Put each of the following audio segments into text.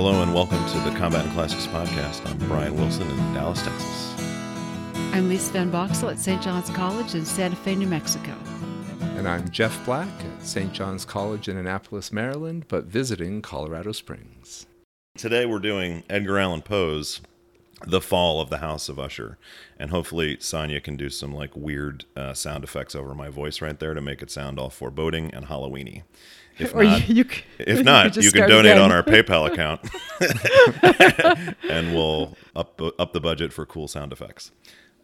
Hello and welcome to the Combat and Classics podcast. I'm Brian Wilson in Dallas, Texas. I'm Lisa Van Boxel at St. John's College in Santa Fe, New Mexico. And I'm Jeff Black at St. John's College in Annapolis, Maryland, but visiting Colorado Springs. Today we're doing Edgar Allan Poe's The Fall of the House of Usher. And hopefully Sonia can do some like weird uh, sound effects over my voice right there to make it sound all foreboding and Halloweeny. If Or not, you- you if not, just you can donate again. on our PayPal account, and we'll up up the budget for cool sound effects.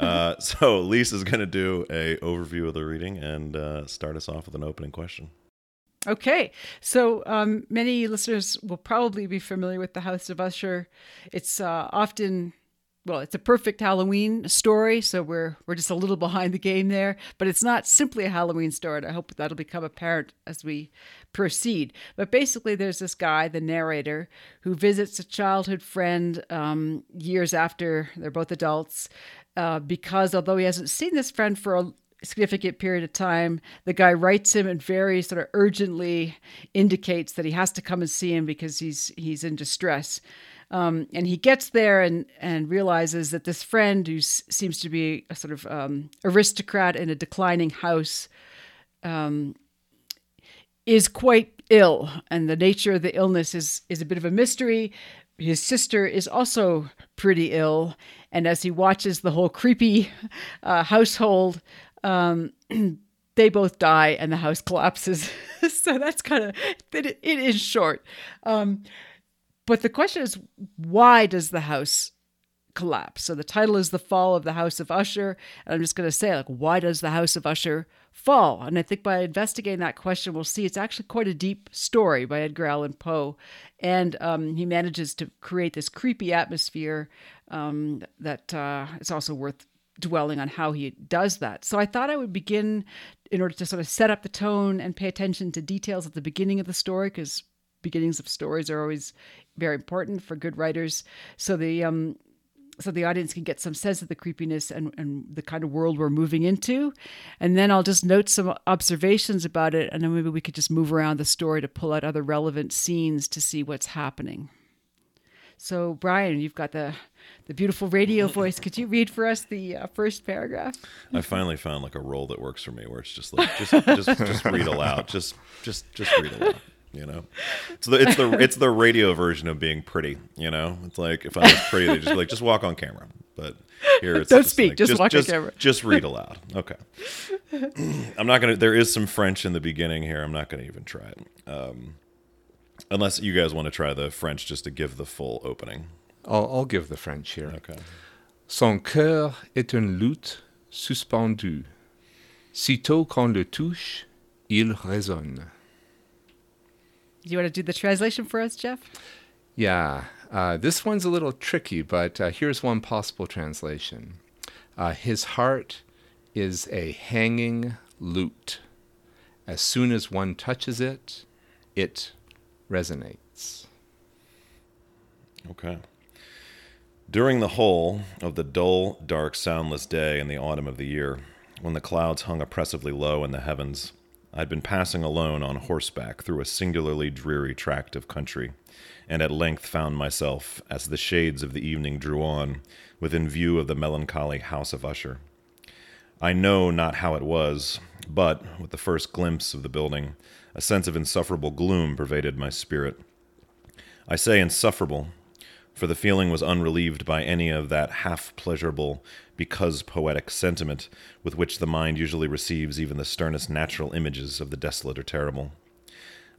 Uh, so Lisa's going to do a overview of the reading and uh, start us off with an opening question. Okay, so um, many listeners will probably be familiar with the House of Usher. It's uh, often, well, it's a perfect Halloween story, so we're we're just a little behind the game there. But it's not simply a Halloween story, and I hope that'll become apparent as we proceed. But basically, there's this guy, the narrator, who visits a childhood friend um, years after they're both adults, uh, because although he hasn't seen this friend for a significant period of time. The guy writes him and very sort of urgently indicates that he has to come and see him because he's he's in distress. Um, and he gets there and and realizes that this friend who seems to be a sort of um, aristocrat in a declining house um, is quite ill, and the nature of the illness is is a bit of a mystery. His sister is also pretty ill, and as he watches the whole creepy uh, household, um, they both die, and the house collapses. so that's kind of it, it is short. Um, but the question is, why does the house collapse. So the title is The Fall of the House of Usher. And I'm just going to say, like, why does the House of Usher fall? And I think by investigating that question, we'll see it's actually quite a deep story by Edgar Allan Poe. And um, he manages to create this creepy atmosphere um, that uh, it's also worth dwelling on how he does that. So I thought I would begin in order to sort of set up the tone and pay attention to details at the beginning of the story because beginnings of stories are always very important for good writers. So the um, so the audience can get some sense of the creepiness and, and the kind of world we're moving into. And then I'll just note some observations about it, and then maybe we could just move around the story to pull out other relevant scenes to see what's happening. So, Brian, you've got the the beautiful radio voice. Could you read for us the uh, first paragraph? I finally found like a role that works for me, where it's just like just just just read aloud, just just just read aloud. You know, it's the it's the it's the radio version of being pretty. You know, it's like if I was pretty, they just be like just walk on camera. But here it's Don't speak, like, just walk on camera. Just read aloud. Okay. I'm not gonna. There is some French in the beginning here. I'm not gonna even try it. Um, unless you guys want to try the French just to give the full opening. I'll, I'll give the French here. Okay. Son cœur est une lutte suspendue. Sitôt qu'on le touche, il résonne. Do you want to do the translation for us, Jeff? Yeah, uh, this one's a little tricky, but uh, here's one possible translation. Uh, his heart is a hanging lute. As soon as one touches it, it resonates. Okay. During the whole of the dull, dark, soundless day in the autumn of the year, when the clouds hung oppressively low in the heavens, I'd been passing alone on horseback through a singularly dreary tract of country, and at length found myself, as the shades of the evening drew on, within view of the melancholy house of Usher. I know not how it was, but, with the first glimpse of the building, a sense of insufferable gloom pervaded my spirit. I say insufferable, for the feeling was unrelieved by any of that half pleasurable, because poetic sentiment with which the mind usually receives even the sternest natural images of the desolate or terrible.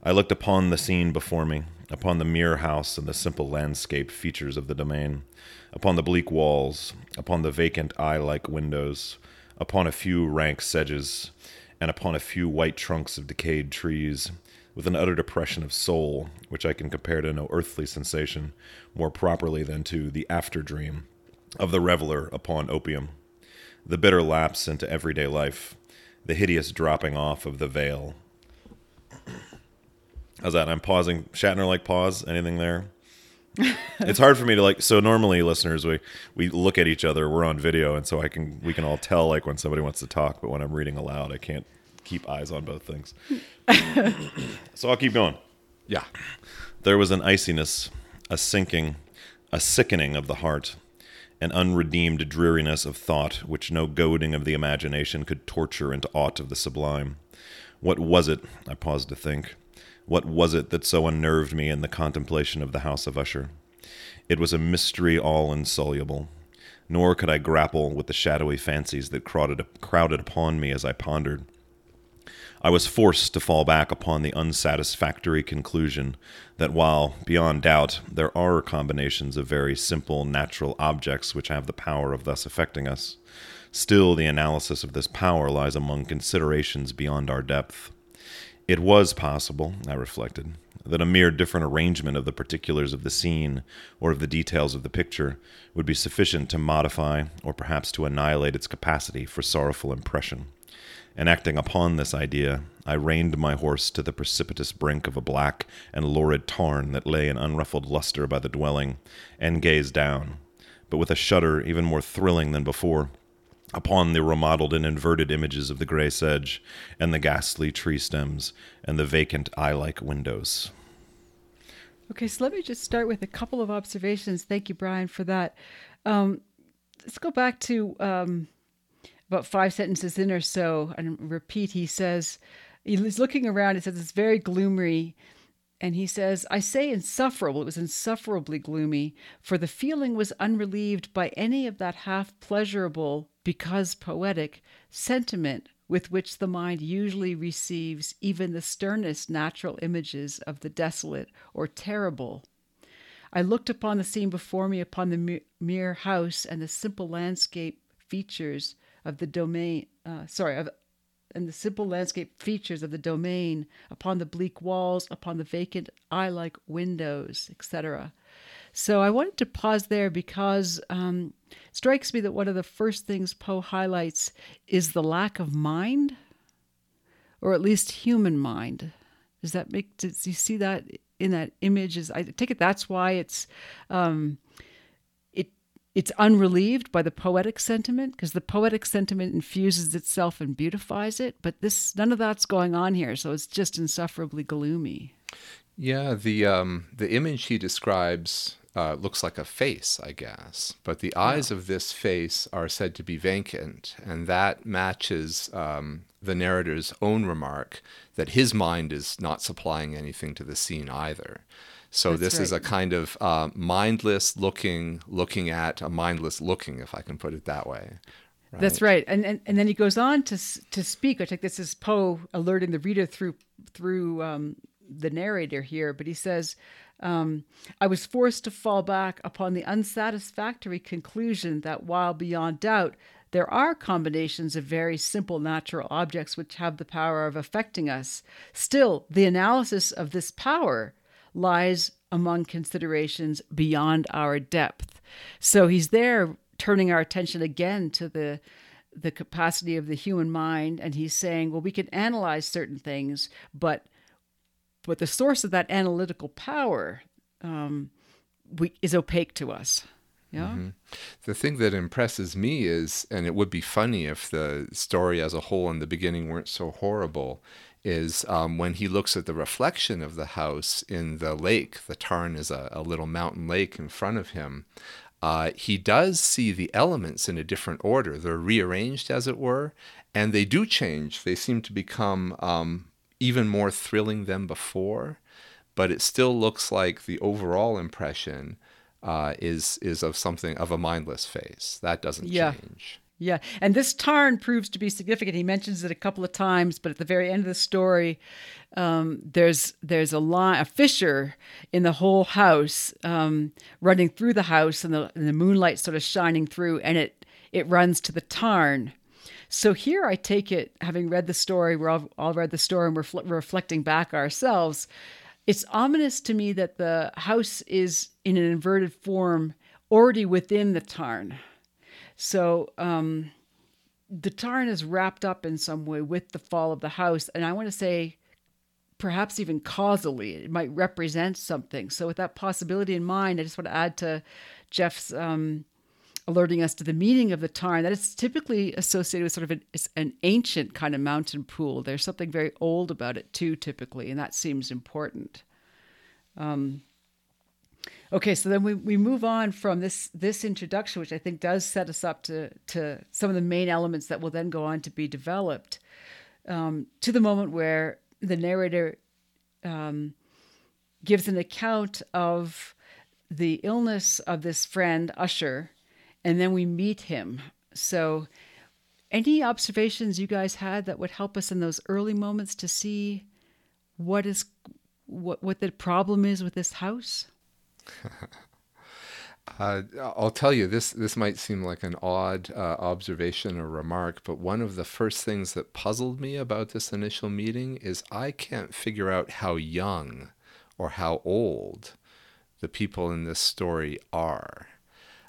I looked upon the scene before me, upon the mere house and the simple landscape features of the domain, upon the bleak walls, upon the vacant eye like windows, upon a few rank sedges, and upon a few white trunks of decayed trees, with an utter depression of soul, which I can compare to no earthly sensation more properly than to the after dream of the reveler upon opium, the bitter lapse into everyday life, the hideous dropping off of the veil. How's that? I'm pausing. Shatner like pause. Anything there? it's hard for me to like. So normally, listeners, we we look at each other. We're on video, and so I can we can all tell like when somebody wants to talk. But when I'm reading aloud, I can't keep eyes on both things. so I'll keep going. Yeah. There was an iciness a sinking, a sickening of the heart, an unredeemed dreariness of thought which no goading of the imagination could torture into aught of the sublime. What was it, I paused to think, what was it that so unnerved me in the contemplation of the house of Usher? It was a mystery all insoluble, nor could I grapple with the shadowy fancies that crowded, crowded upon me as I pondered. I was forced to fall back upon the unsatisfactory conclusion that while, beyond doubt, there are combinations of very simple natural objects which have the power of thus affecting us, still the analysis of this power lies among considerations beyond our depth. It was possible, I reflected, that a mere different arrangement of the particulars of the scene or of the details of the picture would be sufficient to modify or perhaps to annihilate its capacity for sorrowful impression and acting upon this idea, I reined my horse to the precipitous brink of a black and lurid tarn that lay in unruffled luster by the dwelling, and gazed down, but with a shudder even more thrilling than before, upon the remodeled and inverted images of the gray sedge, and the ghastly tree stems, and the vacant eye like windows. Okay, so let me just start with a couple of observations. Thank you, Brian, for that. Um, let's go back to um, about five sentences in or so, and repeat, he says, he's looking around, he says it's very gloomy. And he says, I say insufferable. It was insufferably gloomy, for the feeling was unrelieved by any of that half pleasurable, because poetic, sentiment with which the mind usually receives even the sternest natural images of the desolate or terrible. I looked upon the scene before me, upon the mere house and the simple landscape features of the domain, uh, sorry, of, and the simple landscape features of the domain upon the bleak walls, upon the vacant eye like windows, etc. So I wanted to pause there because um, it strikes me that one of the first things Poe highlights is the lack of mind, or at least human mind. Does that make? Does you see that in that image? Is I take it that's why it's um, it's unrelieved by the poetic sentiment because the poetic sentiment infuses itself and beautifies it but this none of that's going on here so it's just insufferably gloomy yeah the um the image he describes uh, looks like a face, I guess, but the eyes yeah. of this face are said to be vacant, and that matches um, the narrator's own remark that his mind is not supplying anything to the scene either. So That's this right. is a kind of uh, mindless looking, looking at a mindless looking, if I can put it that way. Right? That's right, and, and and then he goes on to to speak. I think this is Poe alerting the reader through through um, the narrator here, but he says, um, "I was forced to fall back upon the unsatisfactory conclusion that while beyond doubt there are combinations of very simple natural objects which have the power of affecting us, still the analysis of this power." Lies among considerations beyond our depth. So he's there turning our attention again to the the capacity of the human mind and he's saying well we can analyze certain things but but the source of that analytical power um, we, is opaque to us yeah. Mm-hmm. The thing that impresses me is, and it would be funny if the story as a whole in the beginning weren't so horrible, is um, when he looks at the reflection of the house in the lake. The tarn is a, a little mountain lake in front of him. Uh, he does see the elements in a different order. They're rearranged, as it were, and they do change. They seem to become um, even more thrilling than before, but it still looks like the overall impression uh, is is of something of a mindless face. That doesn't yeah. change. Yeah, and this tarn proves to be significant. He mentions it a couple of times, but at the very end of the story, um, there's there's a line, a fissure in the whole house, um, running through the house, and the, and the moonlight sort of shining through, and it it runs to the tarn. So here, I take it, having read the story, we're all, all read the story, and we're fl- reflecting back ourselves. It's ominous to me that the house is in an inverted form, already within the tarn. So um, the Tarn is wrapped up in some way with the fall of the house. And I want to say, perhaps even causally, it might represent something. So, with that possibility in mind, I just want to add to Jeff's um, alerting us to the meaning of the Tarn that it's typically associated with sort of an, an ancient kind of mountain pool. There's something very old about it, too, typically, and that seems important. Um, Okay, so then we, we move on from this this introduction, which I think does set us up to to some of the main elements that will then go on to be developed, um, to the moment where the narrator um, gives an account of the illness of this friend Usher, and then we meet him. So, any observations you guys had that would help us in those early moments to see what is what what the problem is with this house? Uh, I'll tell you this. This might seem like an odd uh, observation or remark, but one of the first things that puzzled me about this initial meeting is I can't figure out how young or how old the people in this story are.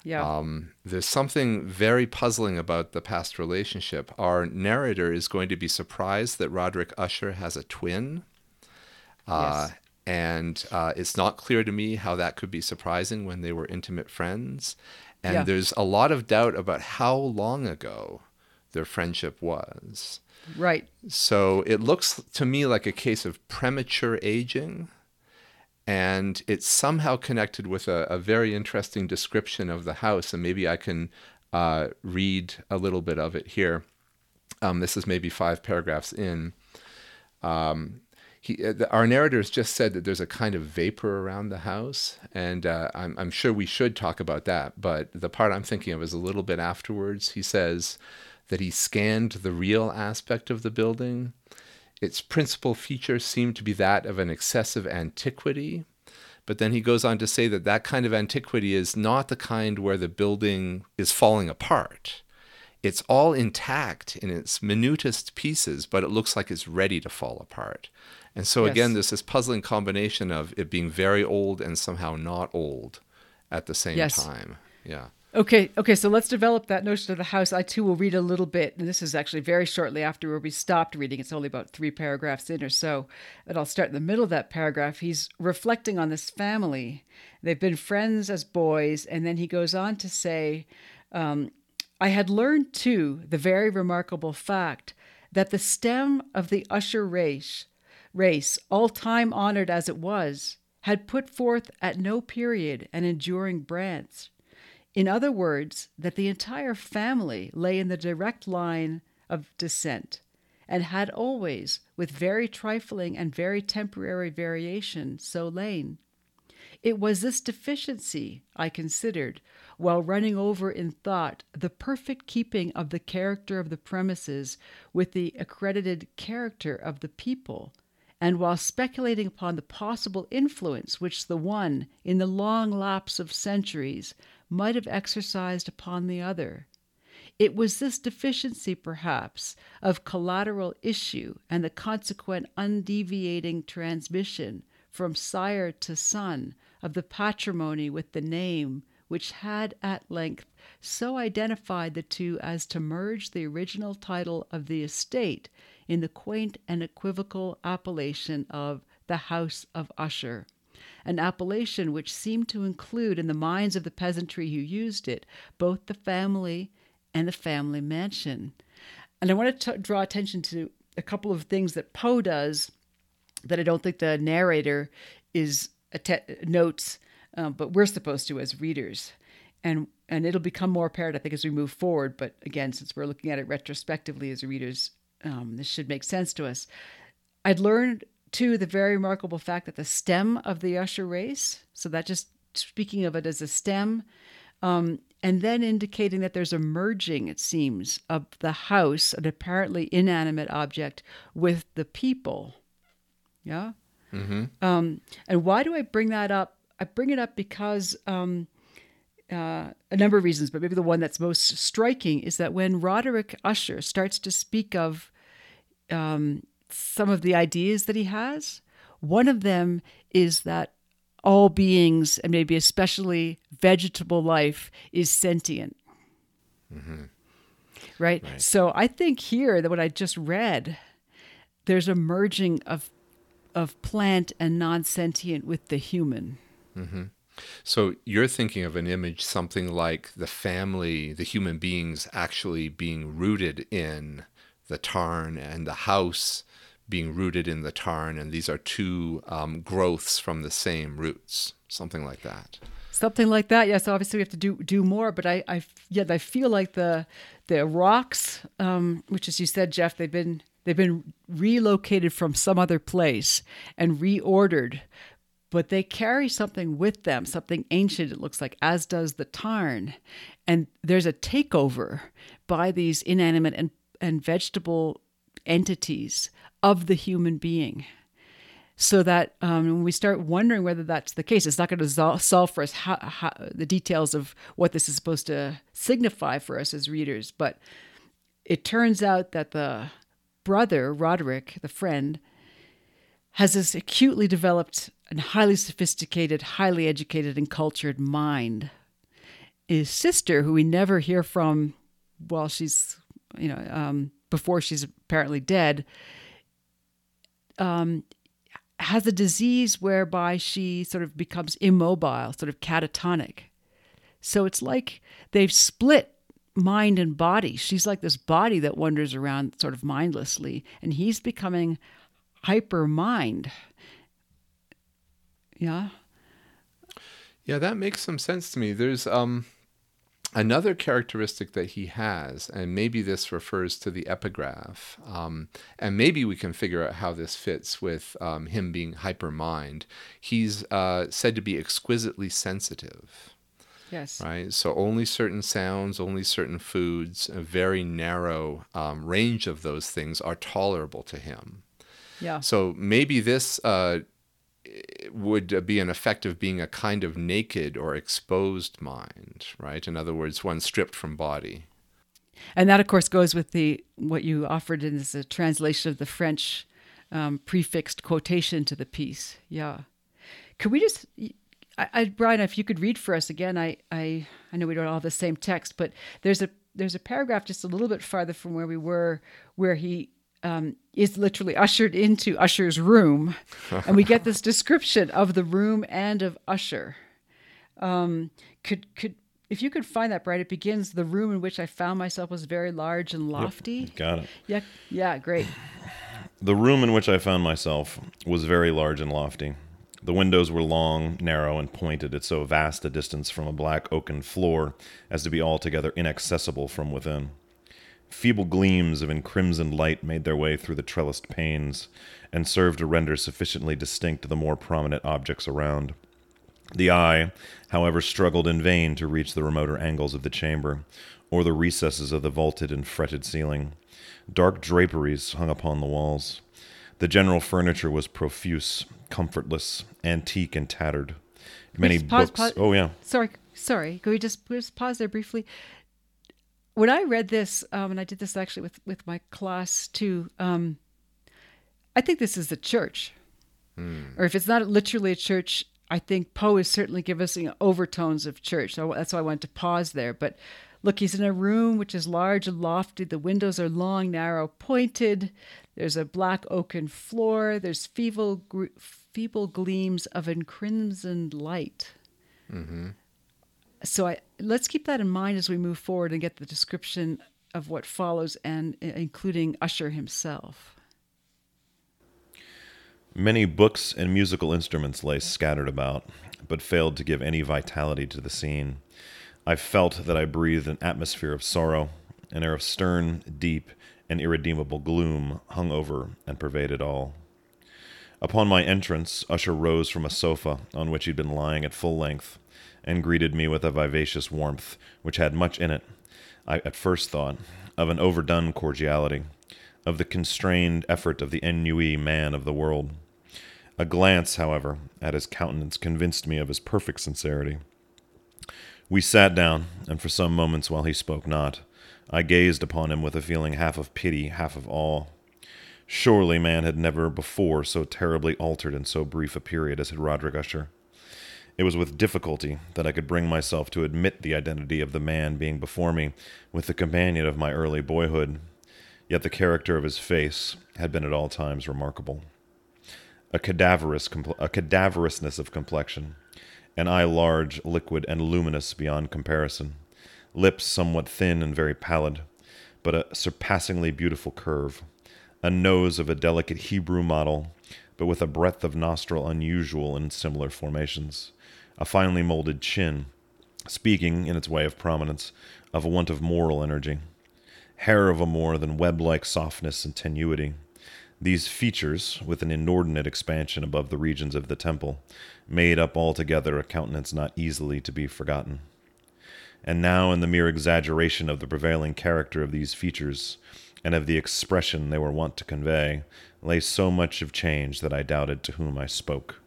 Yeah. Um, there's something very puzzling about the past relationship. Our narrator is going to be surprised that Roderick Usher has a twin. Uh, Yes. And uh, it's not clear to me how that could be surprising when they were intimate friends. And Yeah. there's a lot of doubt about how long ago their friendship was. right. So it looks to me like a case of premature aging. And it's somehow connected with a, a very interesting description of the house. And maybe I can uh, read a little bit of it here. Um, this is maybe five paragraphs in. Um, he, uh, the, our just said that there's a kind of vapor around the house, and uh, I'm, I'm sure we should talk about that. But the part I'm thinking of is a little bit afterwards. He says that he scanned the real aspect of the building. Its principal feature seemed to be that of an excessive antiquity. But then he goes on to say that that kind of antiquity is not the kind where the building is falling apart. It's all intact in its minutest pieces, but it looks like it's ready to fall apart. And so Yes. again, there's this puzzling combination of it being very old and somehow not old at the same Yes. time. Yeah. Okay, okay, so let's develop that notion of the house. I too will read a little bit, and this is actually very shortly after where we stopped reading. It's only about three paragraphs in or so. And I'll start in the middle of that paragraph. He's reflecting on this family. They've been friends as boys, and then he goes on to say, um, I had learned too the very remarkable fact that the stem of the Usher race, race, all time honored as it was, had put forth at no period an enduring branch. In other words, that the entire family lay in the direct line of descent, and had always, with very trifling and very temporary variation, so lain. It was this deficiency, I considered, while running over in thought the perfect keeping of the character of the premises with the accredited character of the people, and while speculating upon the possible influence which the one, in the long lapse of centuries, might have exercised upon the other. It was this deficiency, perhaps, of collateral issue and the consequent undeviating transmission from sire to son of the patrimony with the name which had at length so identified the two as to merge the original title of the estate in the quaint and equivocal appellation of the House of Usher an appellation which seemed to include in the minds of the peasantry who used it both the family and the family mansion. And I want to t- draw attention to a couple of things that Poe does that I don't think the narrator is atte- notes, um, but we're supposed to as readers. And and it'll become more apparent, I think, as we move forward. But again, since we're looking at it retrospectively as readers, um, this should make sense to us. I'd learned too the very remarkable fact that the stem of the Usher race, so that just speaking of it as a stem, um, and then indicating that there's a merging, it seems, of the house, an apparently inanimate object, with the people. Yeah. Mm-hmm. Um, and why do I bring that up? I bring it up because um, uh, a number of reasons, but maybe the one that's most striking is that when Roderick Usher starts to speak of um, some of the ideas that he has, one of them is that all beings, and maybe especially vegetable life, is sentient. Right? Right. So I think here that what I just read, there's a merging of of plant and non-sentient with the human. So you're thinking of an image something like the family, the human beings actually being rooted in the tarn and the house being rooted in the tarn, and these are two um, growths from the same roots, something like that. Something like that. Yes, obviously we have to do do more, but I, I yeah, I feel like the the rocks, um, which as you said, Jeff, they've been they've been relocated from some other place and reordered, but they carry something with them, something ancient. It looks like, as does the tarn, and there's a takeover by these inanimate and and vegetable entities of the human being so that um, when we start wondering whether that's the case, it's not going to solve for us how, how, the details of what this is supposed to signify for us as readers. But it turns out that the brother, Roderick, the friend, has this acutely developed and highly sophisticated, highly educated, and cultured mind. His sister, who we never hear from while she's, you know, um, before she's apparently dead, um, has a disease whereby she sort of becomes immobile, sort of catatonic. So it's like they've split mind and body. She's like this body that wanders around sort of mindlessly, and he's becoming hyper mind. Yeah. Yeah, that makes some sense to me. There's um Another characteristic that he has, and maybe this refers to the epigraph, um, and maybe we can figure out how this fits with um, him being hypermind. He's uh, said to be exquisitely sensitive. Yes. Right. So only certain sounds, only certain foods, a very narrow um, range of those things are tolerable to him. Yeah. So maybe this uh, would be an effect of being a kind of naked or exposed mind, right? In other words, one stripped from body. And that, of course, goes with the what you offered in as a translation of the French um, prefixed quotation to the piece. Yeah. Could we just, I, I, Brian, if you could read for us again, I, I, I know we don't all have the same text, but there's a there's a paragraph just a little bit farther from where we were, where he um, is literally ushered into Usher's room, and we get this description of the room and of Usher. Um, could could if you could find that, Brian, it begins the room in which I found myself was very large and lofty. Yep, got it. Yeah, yeah, great. The room in which I found myself was very large and lofty. The windows were long, narrow, and pointed at so vast a distance from a black oaken floor as to be altogether inaccessible from within. Feeble gleams of encrimsoned light made their way through the trellised panes, and served to render sufficiently distinct the more prominent objects around. The eye, however, struggled in vain to reach the remoter angles of the chamber, or the recesses of the vaulted and fretted ceiling. Dark draperies hung upon the walls. The general furniture was profuse, comfortless, antique, and tattered. Many pause, books. Pause, oh yeah. Sorry, sorry. Could we just, just pause there briefly? When I read this, um, and I did this actually with with my class too. Um, I think this is a church, mm. or if it's not literally a church, I think Poe is certainly giving us overtones of church. So that's why I wanted to pause there. But look, he's in a room which is large and lofty. The windows are long, narrow, pointed. There's a black oaken floor. There's feeble, feeble gleams of encrimsoned light. Mm-hmm so I, let's keep that in mind as we move forward and get the description of what follows, and uh, including Usher himself. Many books and musical instruments lay scattered about, but failed to give any vitality to the scene. I felt that I breathed an atmosphere of sorrow, an air of stern, deep, and irredeemable gloom hung over and pervaded all. Upon my entrance, Usher rose from a sofa on which he'd been lying at full length and greeted me with a vivacious warmth which had much in it, I at first thought, of an overdone cordiality, of the constrained effort of the ennui man of the world. A glance, however, at his countenance convinced me of his perfect sincerity. We sat down, and for some moments while he spoke not, I gazed upon him with a feeling half of pity, half of awe. Surely man had never before so terribly altered in so brief a period as had Roderick Usher. It was with difficulty that I could bring myself to admit the identity of the man being before me with the companion of my early boyhood, yet the character of his face had been at all times remarkable. A cadaverous, a cadaverousness of complexion, an eye large, liquid, and luminous beyond comparison, lips somewhat thin and very pallid, but a surpassingly beautiful curve, a nose of a delicate Hebrew model, but with a breadth of nostril unusual in similar formations, a finely molded chin, speaking, in its way of prominence, of a want of moral energy, hair of a more than web like softness and tenuity. These features, with an inordinate expansion above the regions of the temple, made up altogether a countenance not easily to be forgotten. And now, in the mere exaggeration of the prevailing character of these features, and of the expression they were wont to convey, lay so much of change that I doubted to whom I spoke.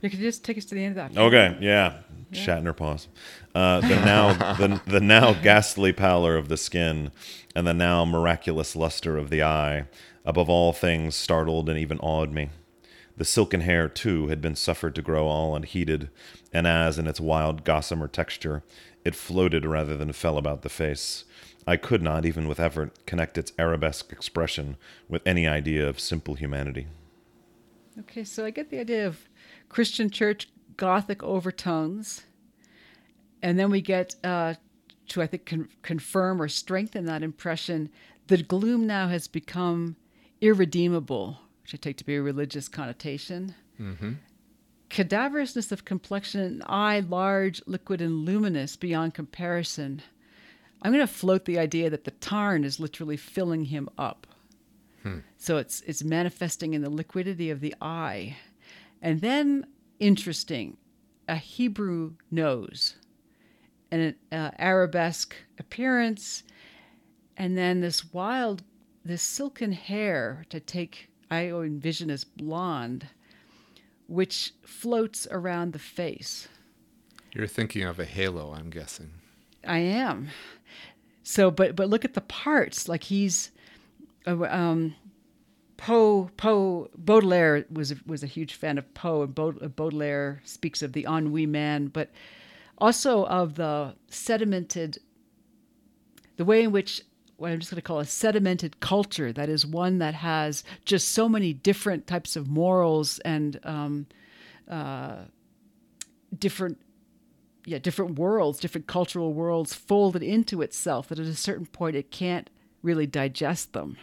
You can just take us to the end of that. Okay, yeah. Shatner pause. Uh, the now the, the now ghastly pallor of the skin, and the now miraculous luster of the eye, above all things startled and even awed me. The silken hair, too, had been suffered to grow all unheeded, and as, in its wild gossamer texture, it floated rather than fell about the face, I could not, even with effort, connect its arabesque expression with any idea of simple humanity. Okay, so I get the idea of Christian church Gothic overtones, and then we get uh, to I think con- confirm or strengthen that impression. The gloom now has become irredeemable, which I take to be a religious connotation. Mm-hmm. Cadaverousness of complexion, eye large, liquid, and luminous beyond comparison. I'm going to float the idea that the tarn is literally filling him up. So it's it's manifesting in the liquidity of the eye. And then interesting, a Hebrew nose and an uh, arabesque appearance and then this wild this silken hair to take I envision as blonde which floats around the face. You're thinking of a halo, I'm guessing. I am. So, but but look at the parts. Like he's, uh, um, Poe Poe Baudelaire was was a huge fan of Poe, and Baudelaire speaks of the ennui man, but also of the sedimented, the way in which what I'm just going to call a sedimented culture. That is one that has just so many different types of morals and um, uh, different yeah, different worlds, different cultural worlds folded into itself that at a certain point it can't really digest them.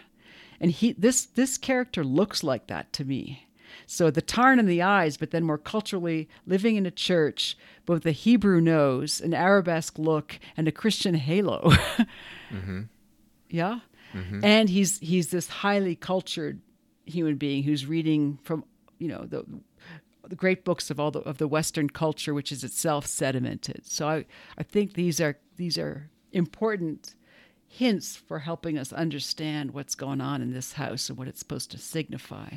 And he this this character looks like that to me. So the tarn in the eyes, but then more culturally living in a church, but with a Hebrew nose, an arabesque look, and a Christian halo. Mm-hmm. Yeah. And he's he's this highly cultured human being who's reading from you know the the great books of all the of the Western culture, which is itself sedimented. So I, I think these are these are important hints for helping us understand what's going on in this house and what it's supposed to signify.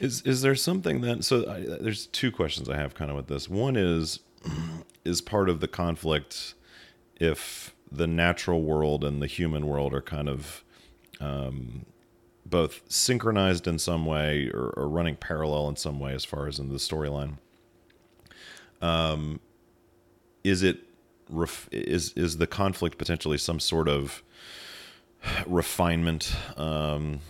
Is is there something that so I, there's two questions I have kind of with this. One is is part of the conflict if the natural world and the human world are kind of um, both synchronized in some way or, or running parallel in some way as far as in the storyline. Um, is it ref- is is the conflict potentially some sort of refinement um,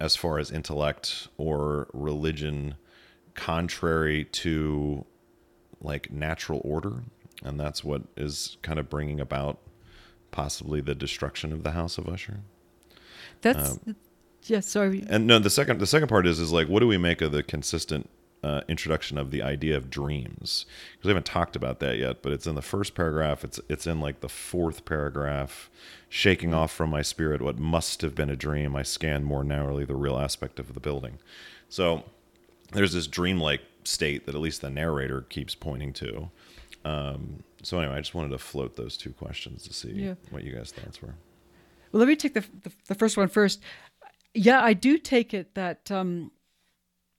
as far as intellect or religion contrary to like natural order and that's what is kind of bringing about possibly the destruction of the house of usher That's yeah. Sorry. and no the second the second part is is like what do we make of the consistent uh, introduction of the idea of dreams because we haven't talked about that yet but it's in the first paragraph it's it's in like the fourth paragraph shaking off from my spirit what must have been a dream i scanned more narrowly the real aspect of the building so there's this dreamlike state that at least the narrator keeps pointing to um, so anyway i just wanted to float those two questions to see Yeah. what you guys thoughts were Well, let me take the, the the first one first. Yeah, I do take it that um,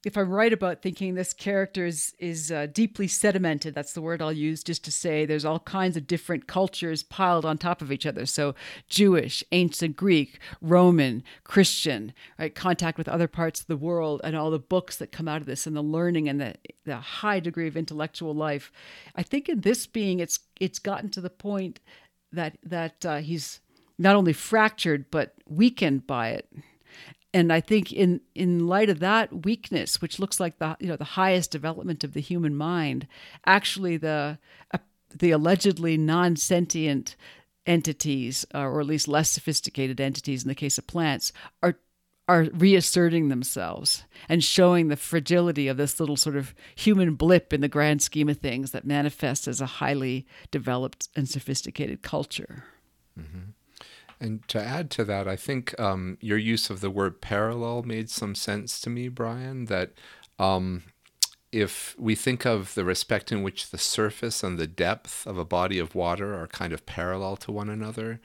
if I'm right about thinking this character is is uh, deeply sedimented, that's the word I'll use, just to say there's all kinds of different cultures piled on top of each other. So Jewish, ancient Greek, Roman, Christian, right? Contact with other parts of the world, and all the books that come out of this, and the learning, and the the high degree of intellectual life. I think in this being, it's it's gotten to the point that that uh, he's not only fractured but weakened by it and i think in in light of that weakness which looks like the you know the highest development of the human mind actually the uh, the allegedly non-sentient entities, uh, or at least less sophisticated entities in the case of plants, are are reasserting themselves and showing the fragility of this little sort of human blip in the grand scheme of things that manifests as a highly developed and sophisticated culture. Mm-hmm. And to add to that, I think um, your use of the word parallel made some sense to me, Brian. That um, if we think of the respect in which the surface and the depth of a body of water are kind of parallel to one another,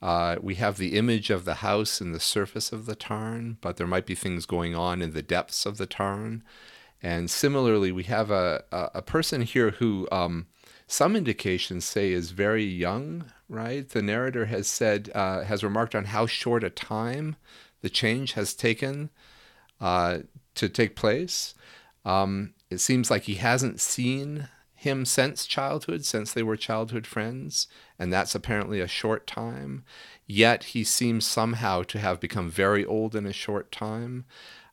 uh, we have the image of the house in the surface of the tarn, but there might be things going on in the depths of the tarn. And similarly, we have a, a, a person here who um, some indications say is very young, right? The narrator has said, uh, has remarked on how short a time the change has taken uh, to take place. Um, it seems like he hasn't seen him since childhood, since they were childhood friends, and that's apparently a short time. Yet he seems somehow to have become very old in a short time.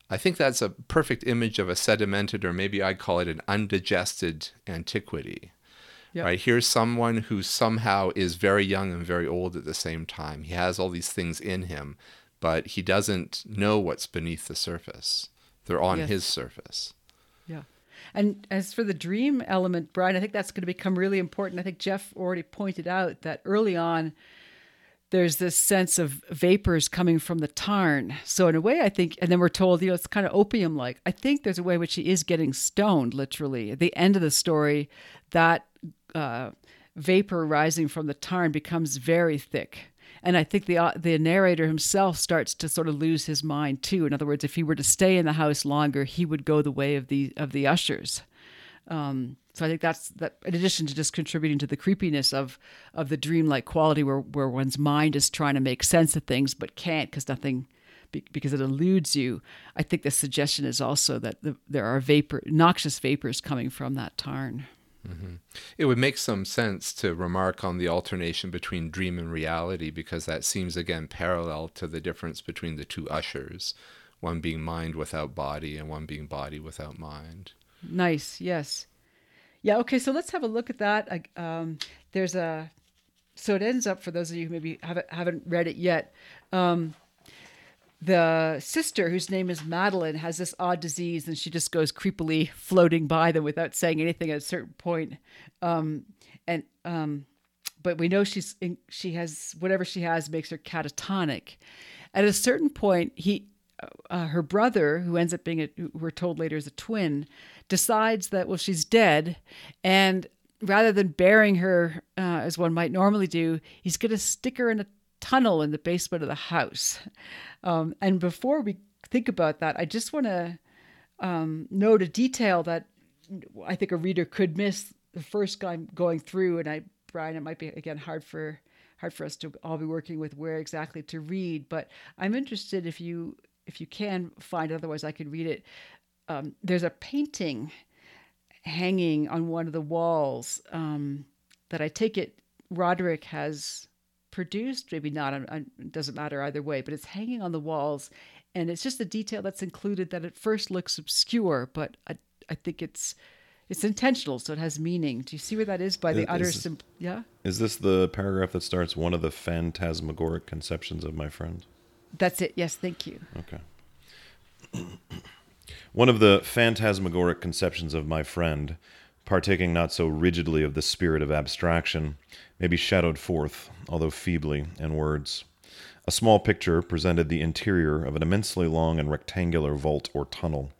I think that's a perfect image of a sedimented, or maybe I'd call it an undigested antiquity. Yep. Right here's someone who somehow is very young and very old at the same time. He has all these things in him, but he doesn't know what's beneath the surface. They're on yes. his surface. Yeah. And as for the dream element, Brian, I think that's going to become really important. I think Jeff already pointed out that early on, there's this sense of vapors coming from the tarn. So in a way, I think, and then we're told, you know, it's kind of opium-like. I think there's a way in which he is getting stoned, literally. At the end of the story, that uh, vapor rising from the tarn becomes very thick and I think the uh, the narrator himself starts to sort of lose his mind too. In other words, if he were to stay in the house longer, he would go the way of the of the ushers. Um, so I think that's that. In addition to just contributing to the creepiness of of the dreamlike quality, where where one's mind is trying to make sense of things but can't because nothing because it eludes you. I think the suggestion is also that the, there are vapor, noxious vapors coming from that tarn. Mm-hmm. It would make some sense to remark on the alternation between dream and reality because that seems again parallel to the difference between the two ushers, one being mind without body and one being body without mind. Nice, yes. Yeah, okay, so let's have a look at that. Um, there's a, so it ends up for those of you who maybe haven't, haven't read it yet. Um, the sister, whose name is Madeline, has this odd disease, and she just goes creepily floating by them without saying anything at a certain point. Um, and um, but we know she's in, she has whatever she has makes her catatonic. At a certain point, he uh, her brother, who ends up being a, we're told later is a twin, decides that well she's dead, and rather than burying her uh, as one might normally do, he's going to stick her in a tunnel in the basement of the house. Um, and before we think about that, I just want to um, note a detail that I think a reader could miss the first time going through. And I, Brian, it might be again hard for hard for us to all be working with where exactly to read. But I'm interested if you if you can find. Otherwise, I could read it. Um, there's a painting hanging on one of the walls um, that I take it Roderick has produced, maybe not, it doesn't matter either way, but it's hanging on the walls. And it's just a detail that's included that at first looks obscure, but I, I think it's it's intentional, so it has meaning. Do you see where that is by the is, utter sim- Yeah. Is this the paragraph that starts one of the phantasmagoric conceptions of my friend? That's it. Yes, thank you. Okay. one of the phantasmagoric conceptions of my friend, partaking not so rigidly of the spirit of abstraction, may be shadowed forth, although feebly, in words. A small picture presented the interior of an immensely long and rectangular vault or tunnel,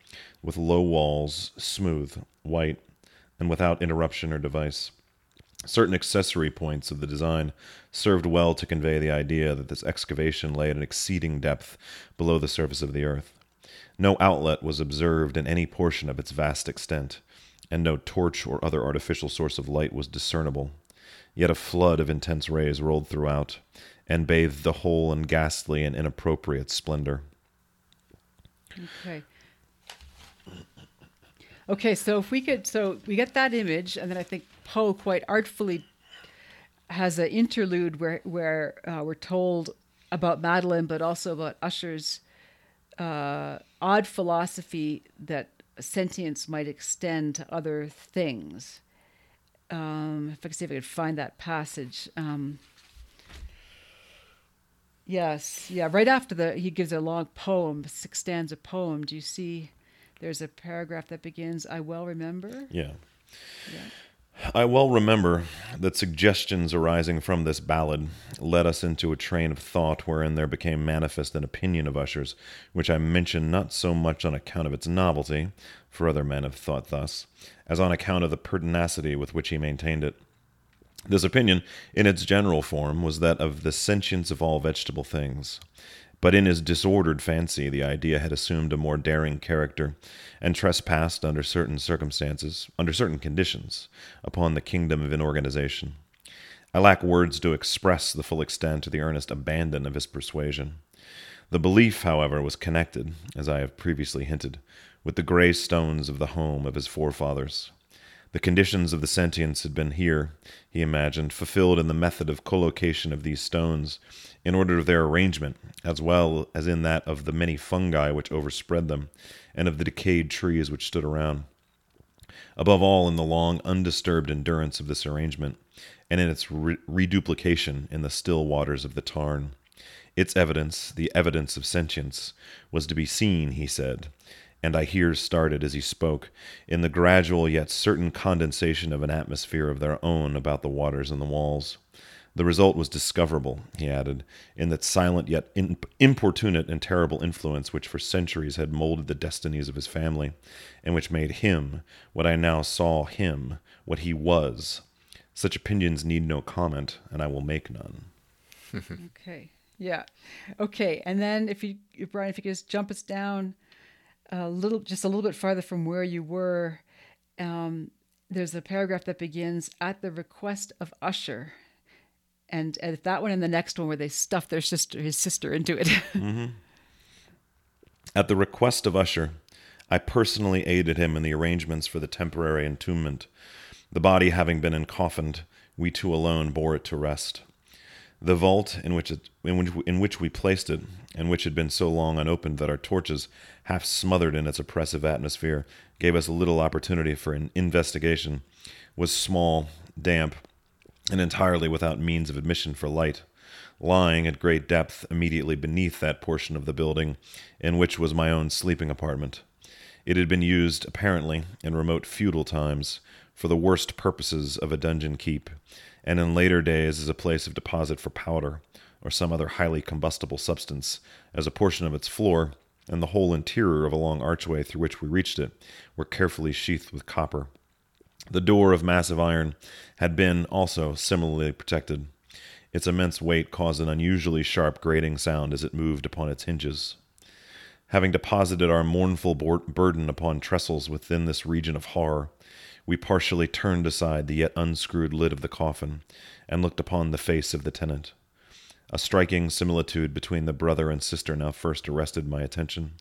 with low walls, smooth, white, and without interruption or device. Certain accessory points of the design served well to convey the idea that this excavation lay at an exceeding depth below the surface of the earth. No outlet was observed in any portion of its vast extent, and no torch or other artificial source of light was discernible. Yet a flood of intense rays rolled throughout, and bathed the whole in ghastly and inappropriate splendor. Okay. Okay, so if we could, so we get that image, and then I think Poe quite artfully has an interlude where where uh, we're told about Madeline, but also about Usher's uh, odd philosophy that sentience might extend to other things um, if I could see if I could find that passage. Um, Yes, yeah. Right after the he gives a long poem, six stanza poem. Do you see? There's a paragraph that begins, "I well remember." Yeah. Yeah. I well remember that suggestions arising from this ballad led us into a train of thought wherein there became manifest an opinion of Usher's, which I mention not so much on account of its novelty, for other men have thought thus, as on account of the pertinacity with which he maintained it. This opinion, in its general form, was that of the sentience of all vegetable things. But in his disordered fancy, the idea had assumed a more daring character, and trespassed under certain circumstances, under certain conditions, upon the kingdom of inorganization. I lack words to express the full extent of the earnest abandon of his persuasion. The belief, however, was connected, as I have previously hinted, with the gray stones of the home of his forefathers. The conditions of the sentience had been here, he imagined, fulfilled in the method of collocation of these stones, in order of their arrangement, as well as in that of the many fungi which overspread them, and of the decayed trees which stood around. Above all, in the long, undisturbed endurance of this arrangement, and in its re- reduplication in the still waters of the tarn. Its evidence, the evidence of sentience, was to be seen, he said, and I here started as he spoke, in the gradual yet certain condensation of an atmosphere of their own about the waters and the walls. The result was discoverable, he added, in that silent yet importunate and terrible influence which for centuries had molded the destinies of his family, and which made him, what I now saw him, what he was. Such opinions need no comment, and I will make none. okay. Yeah. Okay. And then if you, Brian, if you could just jump us down a little, just a little bit farther from where you were, um, there's a paragraph that begins at the request of Usher. And, and that one and the next one where they stuff their sister, his sister into it. mm-hmm. At the request of Usher, I personally aided him in the arrangements for the temporary entombment. The body having been encoffined, we two alone bore it to rest. The vault in which, it, in, which, in which we placed it, and which had been so long unopened that our torches, half smothered in its oppressive atmosphere, gave us a little opportunity for an investigation, was small, damp, and entirely without means of admission for light, lying at great depth immediately beneath that portion of the building in which was my own sleeping apartment. It had been used, apparently, in remote feudal times, for the worst purposes of a dungeon keep, and in later days as a place of deposit for powder or some other highly combustible substance, as a portion of its floor and the whole interior of a long archway through which we reached it were carefully sheathed with copper. The door of massive iron had been also similarly protected. Its immense weight caused an unusually sharp grating sound as it moved upon its hinges. Having deposited our mournful burden upon trestles within this region of horror, we partially turned aside the yet unscrewed lid of the coffin and looked upon the face of the tenant. A striking similitude between the brother and sister now first arrested my attention,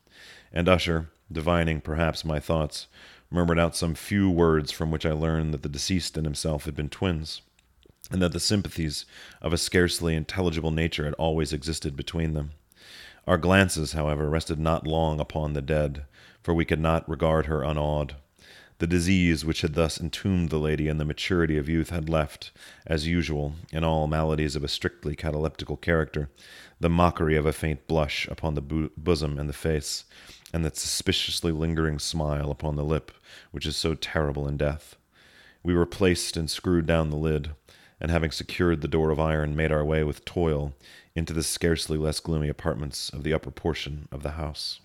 and Usher, divining perhaps my thoughts, murmured out some few words from which I learned that the deceased and himself had been twins, and that the sympathies of a scarcely intelligible nature had always existed between them. Our glances, however, rested not long upon the dead, for we could not regard her unawed. The disease which had thus entombed the lady in the maturity of youth had left, as usual, in all maladies of a strictly cataleptical character, the mockery of a faint blush upon the bo- bosom and the face, and that suspiciously lingering smile upon the lip, which is so terrible in death. We were placed and screwed down the lid, and having secured the door of iron, made our way with toil into the scarcely less gloomy apartments of the upper portion of the house.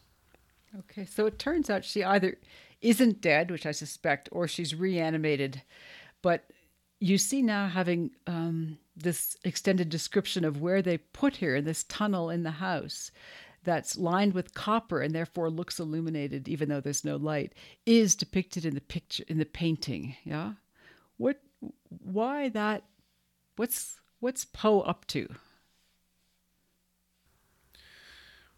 Okay, so it turns out she either isn't dead, which I suspect, or she's reanimated. But you see now having um, this extended description of where they put her in this tunnel in the house that's lined with copper and therefore looks illuminated even though there's no light is depicted in the picture in the painting. Yeah? What why that what's what's poe up to?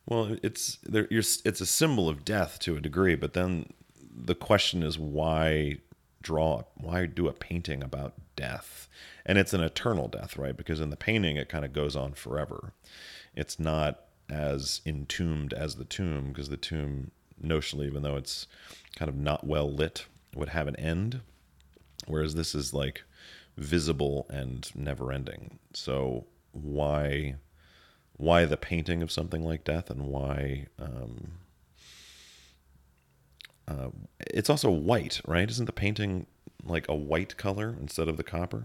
Well it's there it's a symbol of death to a degree but then the question is why draw why do a painting about death? And it's an eternal death right? Because in the painting it kind of goes on forever. It's not as entombed as the tomb because the tomb notionally even though it's kind of not well lit would have an end. Whereas this is like visible and never ending. So why why the painting of something like death and why um, uh, it's also white, right? Isn't the painting like a white color instead of the copper?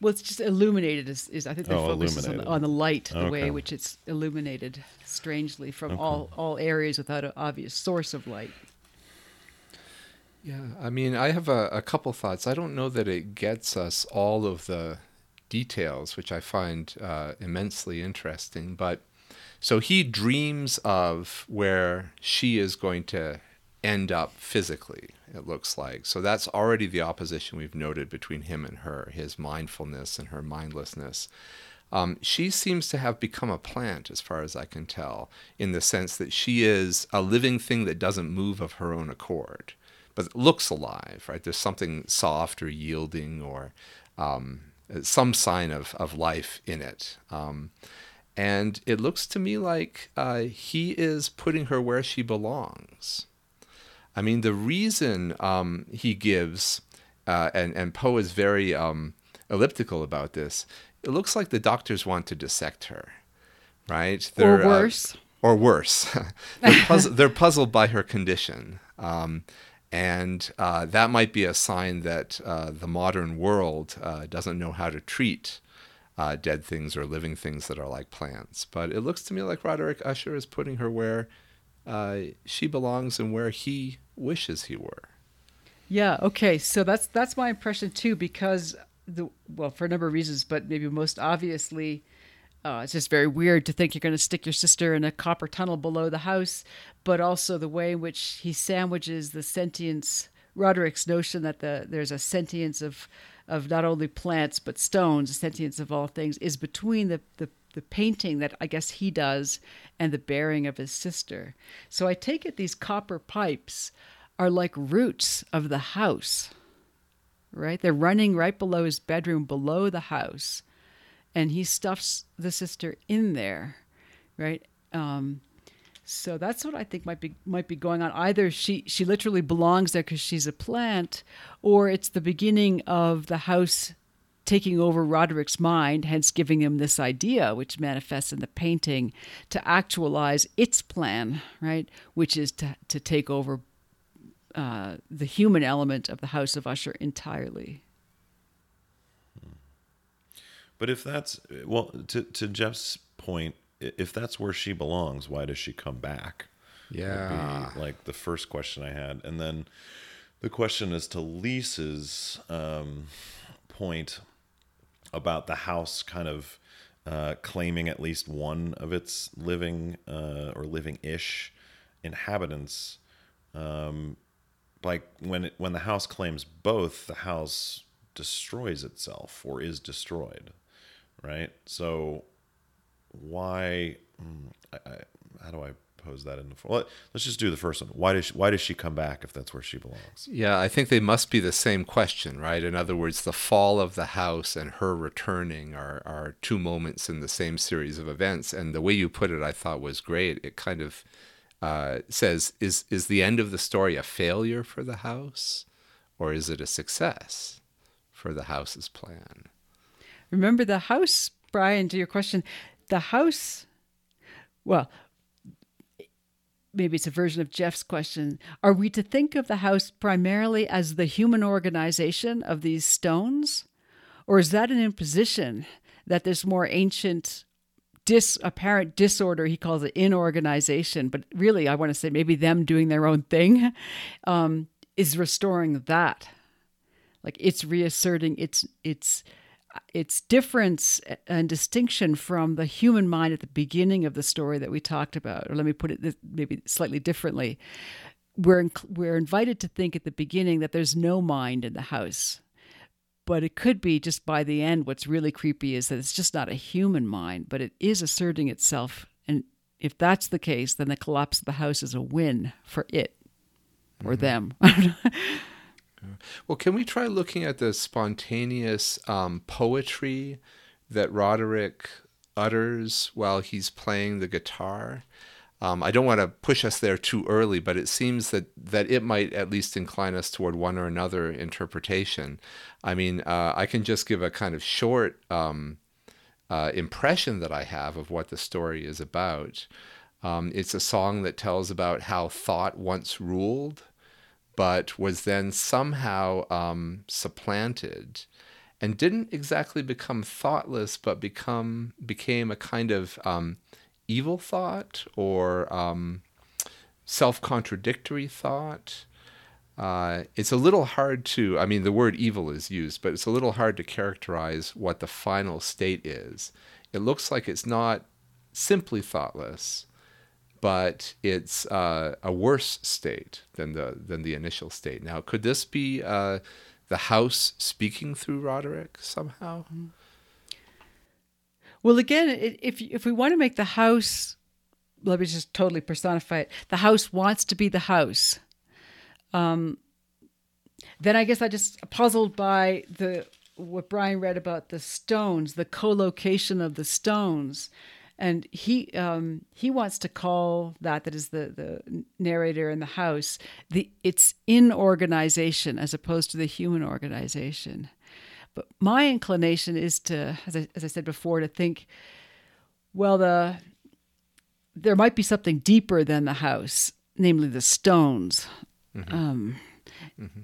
Well, it's just illuminated. Is, is I think the Oh, focus is on the, on the light, the way in which it's illuminated strangely from all all areas without an obvious source of light. Yeah, I mean, I have a, a couple thoughts. I don't know that it gets us all of the details, which I find uh, immensely interesting. But so he dreams of where she is going to end up physically, it looks like. So that's already the opposition we've noted between him and her, his mindfulness and her mindlessness. Um, she seems to have become a plant, as far as I can tell, in the sense that she is a living thing that doesn't move of her own accord, but looks alive, right? There's something soft or yielding or um, some sign of, of life in it. Um, and it looks to me like uh, he is putting her where she belongs. I mean, the reason um, he gives, uh, and, and Poe is very um, elliptical about this, it looks like the doctors want to dissect her, right? or They're, uh, worse. or worse. they're, puzzled, they're puzzled by her condition. Um, and uh, that might be a sign that uh, the modern world uh, doesn't know how to treat uh, dead things or living things that are like plants. But it looks to me like Roderick Usher is putting her where uh, she belongs and where he wishes he were. Yeah. Okay. So that's that's my impression too, because the well, for a number of reasons, but maybe most obviously, uh, it's just very weird to think you're going to stick your sister in a copper tunnel below the house, but also the way in which he sandwiches the sentience. Roderick's notion that the there's a sentience of of not only plants but stones, a sentience of all things, is between the the the painting that I guess he does and the bearing of his sister. So I take it these copper pipes are like roots of the house, right? They're running right below his bedroom, below the house, and he stuffs the sister in there, right? Um, so that's what I think might be might be going on. Either she she literally belongs there because she's a plant, or it's the beginning of the house taking over Roderick's mind, hence giving him this idea, which manifests in the painting, to actualize its plan, right? Which is to to take over uh, the human element of the House of Usher entirely. But if that's well, to to Jeff's point, if that's where she belongs, why does she come back? Would be, Yeah. like the first question I had, and then the question is to Lisa's um, point about the house kind of uh, claiming at least one of its living uh, or living-ish inhabitants. Um, like when it, when the house claims both, the house destroys itself or is destroyed, right? So why? mm, I, I, how do I pose that in the? Well, let's just do the first one. Why does she, why does she come back if that's where she belongs? Yeah, I think they must be the same question, right? In other words, the fall of the house and her returning are, are two moments in the same series of events. And the way you put it, I thought was great. It kind of uh, says, is, is the end of the story a failure for the house or is it a success for the house's plan? Remember the house, Brian, to your question, the house, well, maybe it's a version of Jeff's question. Are we to think of the house primarily as the human organization of these stones? Or is that an imposition that this more ancient dis apparent disorder he calls it inorganization but really i want to say maybe them doing their own thing um, is restoring that like it's reasserting its its its difference and distinction from the human mind at the beginning of the story that we talked about or let me put it this, maybe slightly differently. We're in, we're invited to think at the beginning that there's no mind in the house but it could be just by the end what's really creepy is that it's just not a human mind but it is asserting itself. And if that's the case then the collapse of the house is a win for it or mm-hmm. them Well, can we try looking at the spontaneous um, poetry that Roderick utters while he's playing the guitar? Um, I don't want to push us there too early, but it seems that, that it might at least incline us toward one or another interpretation. I mean, uh, I can just give a kind of short um, uh, impression that I have of what the story is about. Um, it's a song that tells about how thought once ruled, but was then somehow um, supplanted and didn't exactly become thoughtless, but become became a kind of um, evil thought or um, self-contradictory thought. Uh, it's a little hard to, I mean, the word evil is used, but it's a little hard to characterize what the final state is. It looks like it's not simply thoughtless, but it's uh, a worse state than the than the initial state. Now, could this be uh, the house speaking through Roderick somehow? Well, again, if if we want to make the house, let me just totally personify it. The house wants to be the house. Um, then I guess I just puzzled by the what Brian read about the stones, the co-location of the stones, and he um, he wants to call that that is the the narrator in the house the it's inorganization as opposed to the human organization. But my inclination is to, as I, as I said before, to think, well, the there might be something deeper than the house, namely the stones. Mm-hmm. Um, mm-hmm.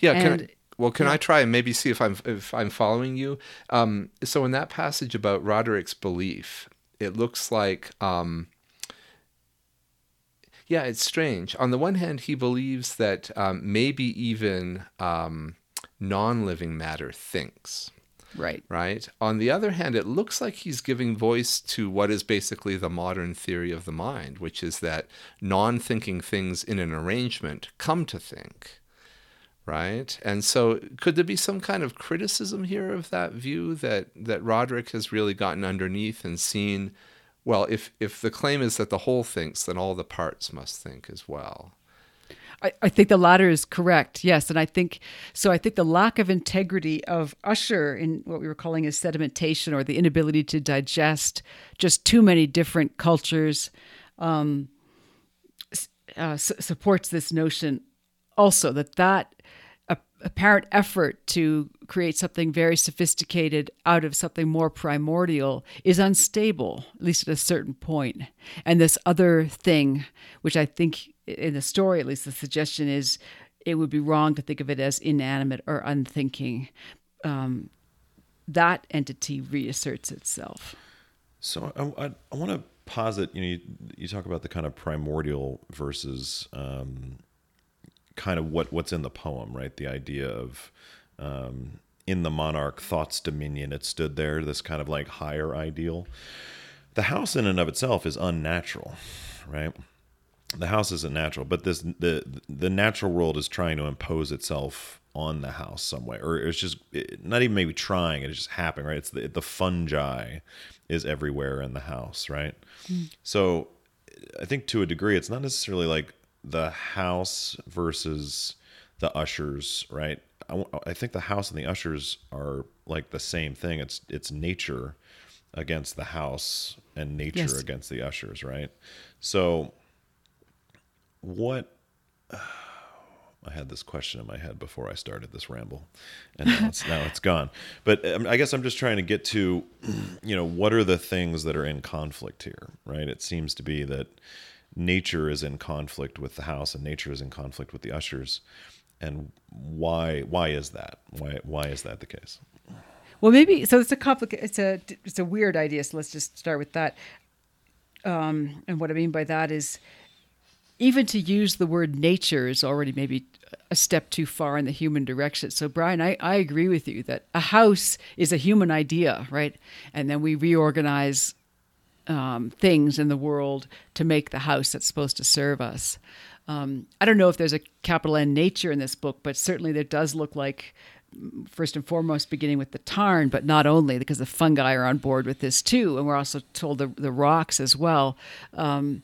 Yeah. Can I, well, can yeah. I try and maybe see if I'm if I'm following you? Um, so in that passage about Roderick's belief, it looks like. Um, yeah, it's strange. On the one hand, he believes that um, maybe even um, non living matter thinks. Right. Right. On the other hand, it looks like he's giving voice to what is basically the modern theory of the mind, which is that non thinking things in an arrangement come to think. Right. And so, could there be some kind of criticism here of that view that, that Roderick has really gotten underneath and seen? Well, if, if the claim is that the whole thinks, then all the parts must think as well. I, I think the latter is correct. Yes, and I think so. I think the lack of integrity of Usher in what we were calling as sedimentation, or the inability to digest just too many different cultures, um, uh, supports this notion. Also, that that apparent effort to create something very sophisticated out of something more primordial is unstable, at least at a certain point. And this other thing, which I think in the story, at least the suggestion is it would be wrong to think of it as inanimate or unthinking. Um, that entity reasserts itself. So I, I, I want to posit, you know, you, you, talk about the kind of primordial versus um, kind of what what's in the poem, right? The idea of um, in the monarch thoughts dominion. It stood there, this kind of like higher ideal. The house in and of itself is unnatural, right? The house isn't natural, but this the the natural world is trying to impose itself on the house some way, or it's just not even maybe trying. It's just happening, right? It's the the fungi is everywhere in the house, right? Mm. So I think to a degree, it's not necessarily like the house versus the ushers, right? I, I think the house and the ushers are like the same thing. It's it's nature against the house and nature yes. against the ushers, right? So what I had this question in my head before I started this ramble, and now it's, now it's gone. But um, I guess I'm just trying to get to, you know, what are the things that are in conflict here, right? It seems to be that nature is in conflict with the house and nature is in conflict with the ushers and why why is that why why is that the case well maybe so it's a complicated it's a it's a weird idea so let's just start with that um, and what i mean by that is even to use the word nature is already maybe a step too far in the human direction. So, Brian, I, I agree with you that a house is a human idea, right? And then we reorganize um, things in the world to make the house that's supposed to serve us. Um, I don't know if there's a capital N nature in this book, but certainly there does look like, first and foremost, beginning with the tarn, but not only because the fungi are on board with this too, and we're also told the, the rocks as well. Um,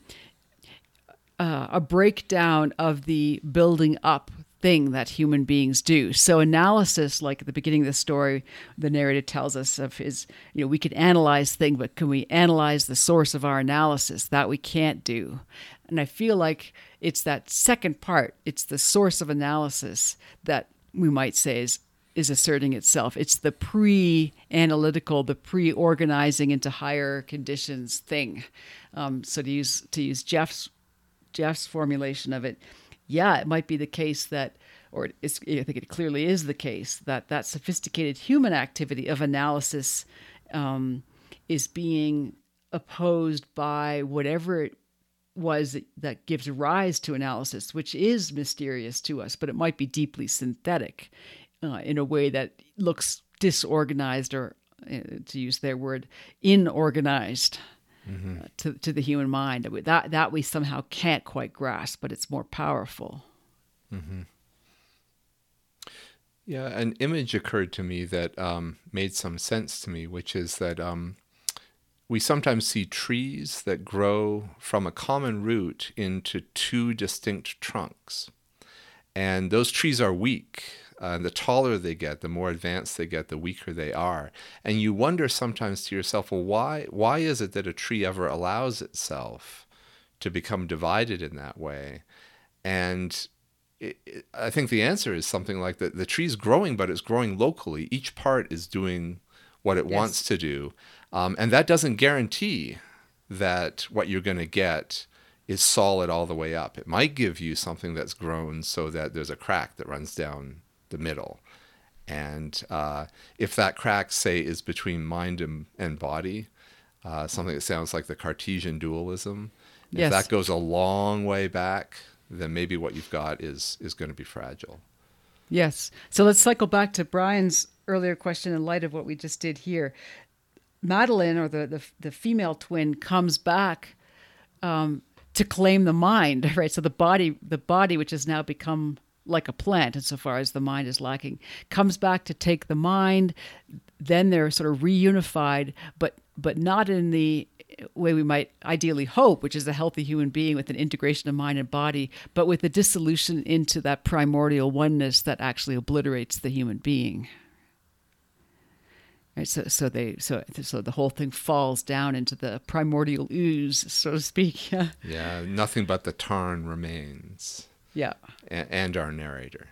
uh, a breakdown of the building up thing that human beings do. So analysis, like at the beginning of the story, the narrator tells us of his, you know, we can analyze things, but can we analyze the source of our analysis? That we can't do. And I feel like it's that second part, it's the source of analysis that we might say is is asserting itself. It's the pre-analytical, the pre-organizing into higher conditions thing. Um, so to use to use Jeff's Jeff's formulation of it, yeah, it might be the case that, or I think it clearly is the case that that sophisticated human activity of analysis um, is being opposed by whatever it was that gives rise to analysis, which is mysterious to us, but it might be deeply synthetic uh, in a way that looks disorganized or, uh, to use their word, inorganized. Mm-hmm. To, to the human mind that that we somehow can't quite grasp, but it's more powerful. Mm-hmm. Yeah, an image occurred to me that um, made some sense to me, which is that um, we sometimes see trees that grow from a common root into two distinct trunks. And those trees are weak. Uh, the taller they get, the more advanced they get, the weaker they are. And you wonder sometimes to yourself, well, why, why is it that a tree ever allows itself to become divided in that way? And it, it, I think the answer is something like that the tree's growing, but it's growing locally. Each part is doing what it yes. wants to do. Um, and that doesn't guarantee that what you're going to get is solid all the way up. It might give you something that's grown so that there's a crack that runs down the middle. And uh, if that crack, say, is between mind and, and body, uh, something that sounds like the Cartesian dualism, yes. if that goes a long way back, then maybe what you've got is is going to be fragile. Yes. So let's cycle back to Brian's earlier question in light of what we just did here. Madeline, or the, the, the female twin, comes back um, to claim the mind, right? So the body, the body, which has now become like a plant insofar as the mind is lacking, comes back to take the mind. Then they're sort of reunified, but but not in the way we might ideally hope, which is a healthy human being with an integration of mind and body, but with a dissolution into that primordial oneness that actually obliterates the human being. Right, so, so they so so the whole thing falls down into the primordial ooze, so to speak. Yeah. Yeah. Nothing but the tarn remains. Yeah. A- and our narrator.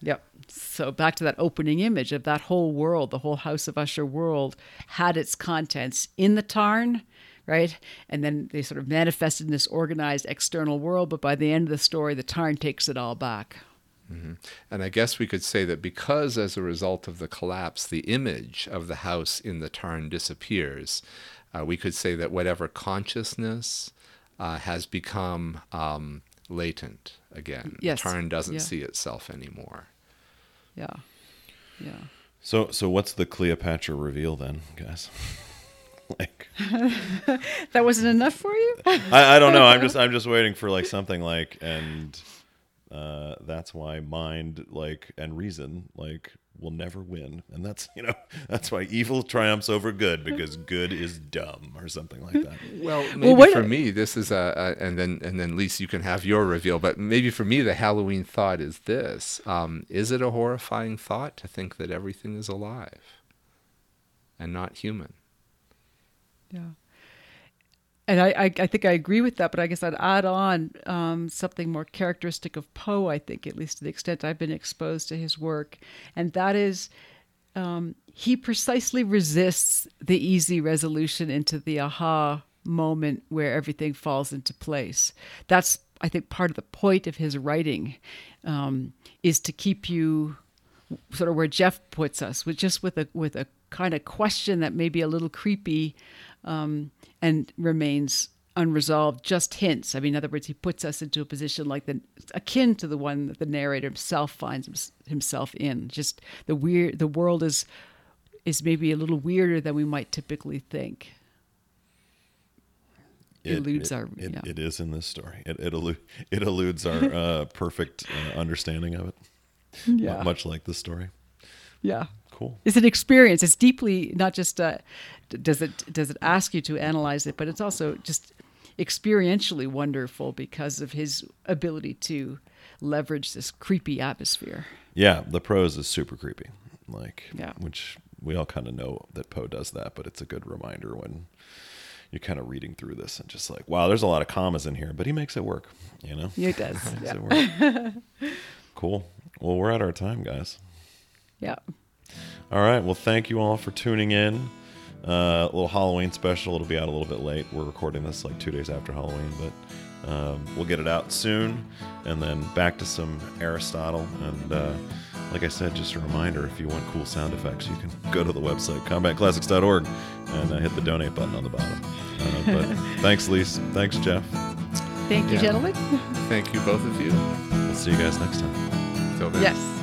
Yep. So back to that opening image of that whole world, the whole House of Usher world had its contents in the tarn, right? And then they sort of manifested in this organized external world, but by the end of the story, the tarn takes it all back. Mm-hmm. And I guess we could say that because, as a result of the collapse, the image of the house in the tarn disappears, uh, we could say that whatever consciousness uh, has become um, latent again. Yes. The tarn doesn't yeah. see itself anymore. Yeah. Yeah. So, so what's the Cleopatra reveal then, guys? like that wasn't enough for you? I, I don't know. I'm just I'm just waiting for like something like and uh, that's why mind like and reason like will never win. And that's you know that's why evil triumphs over good because good is dumb or something like that. Well maybe well, for me this is a, a, and then and then Lise you can have your reveal but maybe for me the halloween thought is this. Um, is it a horrifying thought to think that everything is alive and not human? Yeah and I, I, I, think I agree with that, but I guess I'd add on um, something more characteristic of Poe, I think, at least to the extent I've been exposed to his work. And that is um, he precisely resists the easy resolution into the aha moment where everything falls into place. That's, I think, part of the point of his writing um, is to keep you sort of where Jeff puts us, with just with a with a kind of question that may be a little creepy um, and remains unresolved, just hints. I mean, in other words, he puts us into a position like the akin to the one that the narrator himself finds himself in. Just the weird, the world is is maybe a little weirder than we might typically think. It, eludes it, our. It, yeah. it is in this story. It it, elu- it eludes our uh, perfect uh, understanding of it. Yeah. Much like the story. Yeah. Cool. It's an experience. It's deeply not just uh, does it does it ask you to analyze it, but it's also just experientially wonderful because of his ability to leverage this creepy atmosphere. Yeah, the prose is super creepy. Like yeah. which we all kind of know that Poe does that, but it's a good reminder when you're kind of reading through this and just like, wow, there's a lot of commas in here, but he makes it work, you know? He does. yeah. It cool. Well, we're at our time, guys. Yeah. All right. Well, thank you all for tuning in. Uh, a little Halloween special. It'll be out a little bit late. We're recording this like two days after Halloween, but um, we'll get it out soon. And then back to some Aristotle. And uh, like I said, just a reminder if you want cool sound effects, you can go to the website, combatclassics.org, and uh, hit the donate button on the bottom. Uh, but thanks, Lise. Thanks, Jeff. Thank you, Yeah. gentlemen. Thank you, both of you. We'll see you guys next time. Till then. Yes.